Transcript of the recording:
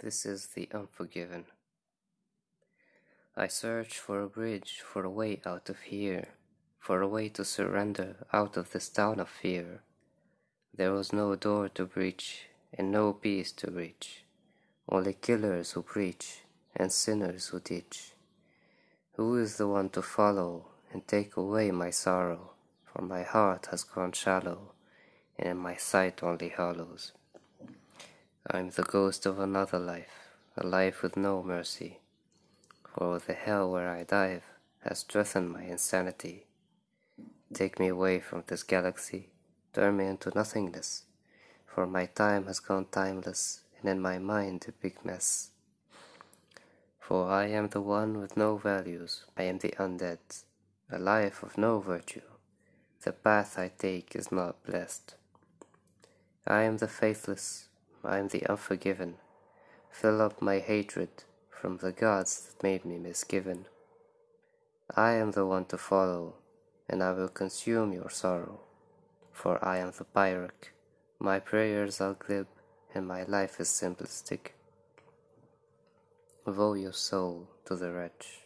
This is the unforgiven. I search for a bridge, for a way out of here, for a way to surrender out of this town of fear. There was no door to breach and no peace to reach, only killers who preach and sinners who teach. Who is the one to follow and take away my sorrow? For my heart has grown shallow, and in my sight only hollows. I am the ghost of another life, a life with no mercy. For the hell where I dive has strengthened my insanity. Take me away from this galaxy, turn me into nothingness, for my time has gone timeless, and in my mind a big mess. For I am the one with no values, I am the undead, a life of no virtue. The path I take is not blessed. I am the faithless, I am the unforgiven. Fill up my hatred from the gods that made me misgiven. I am the one to follow, and I will consume your sorrow. For I am the Pyrrhic, my prayers are glib, and my life is simplistic. Vow your soul to the wretch.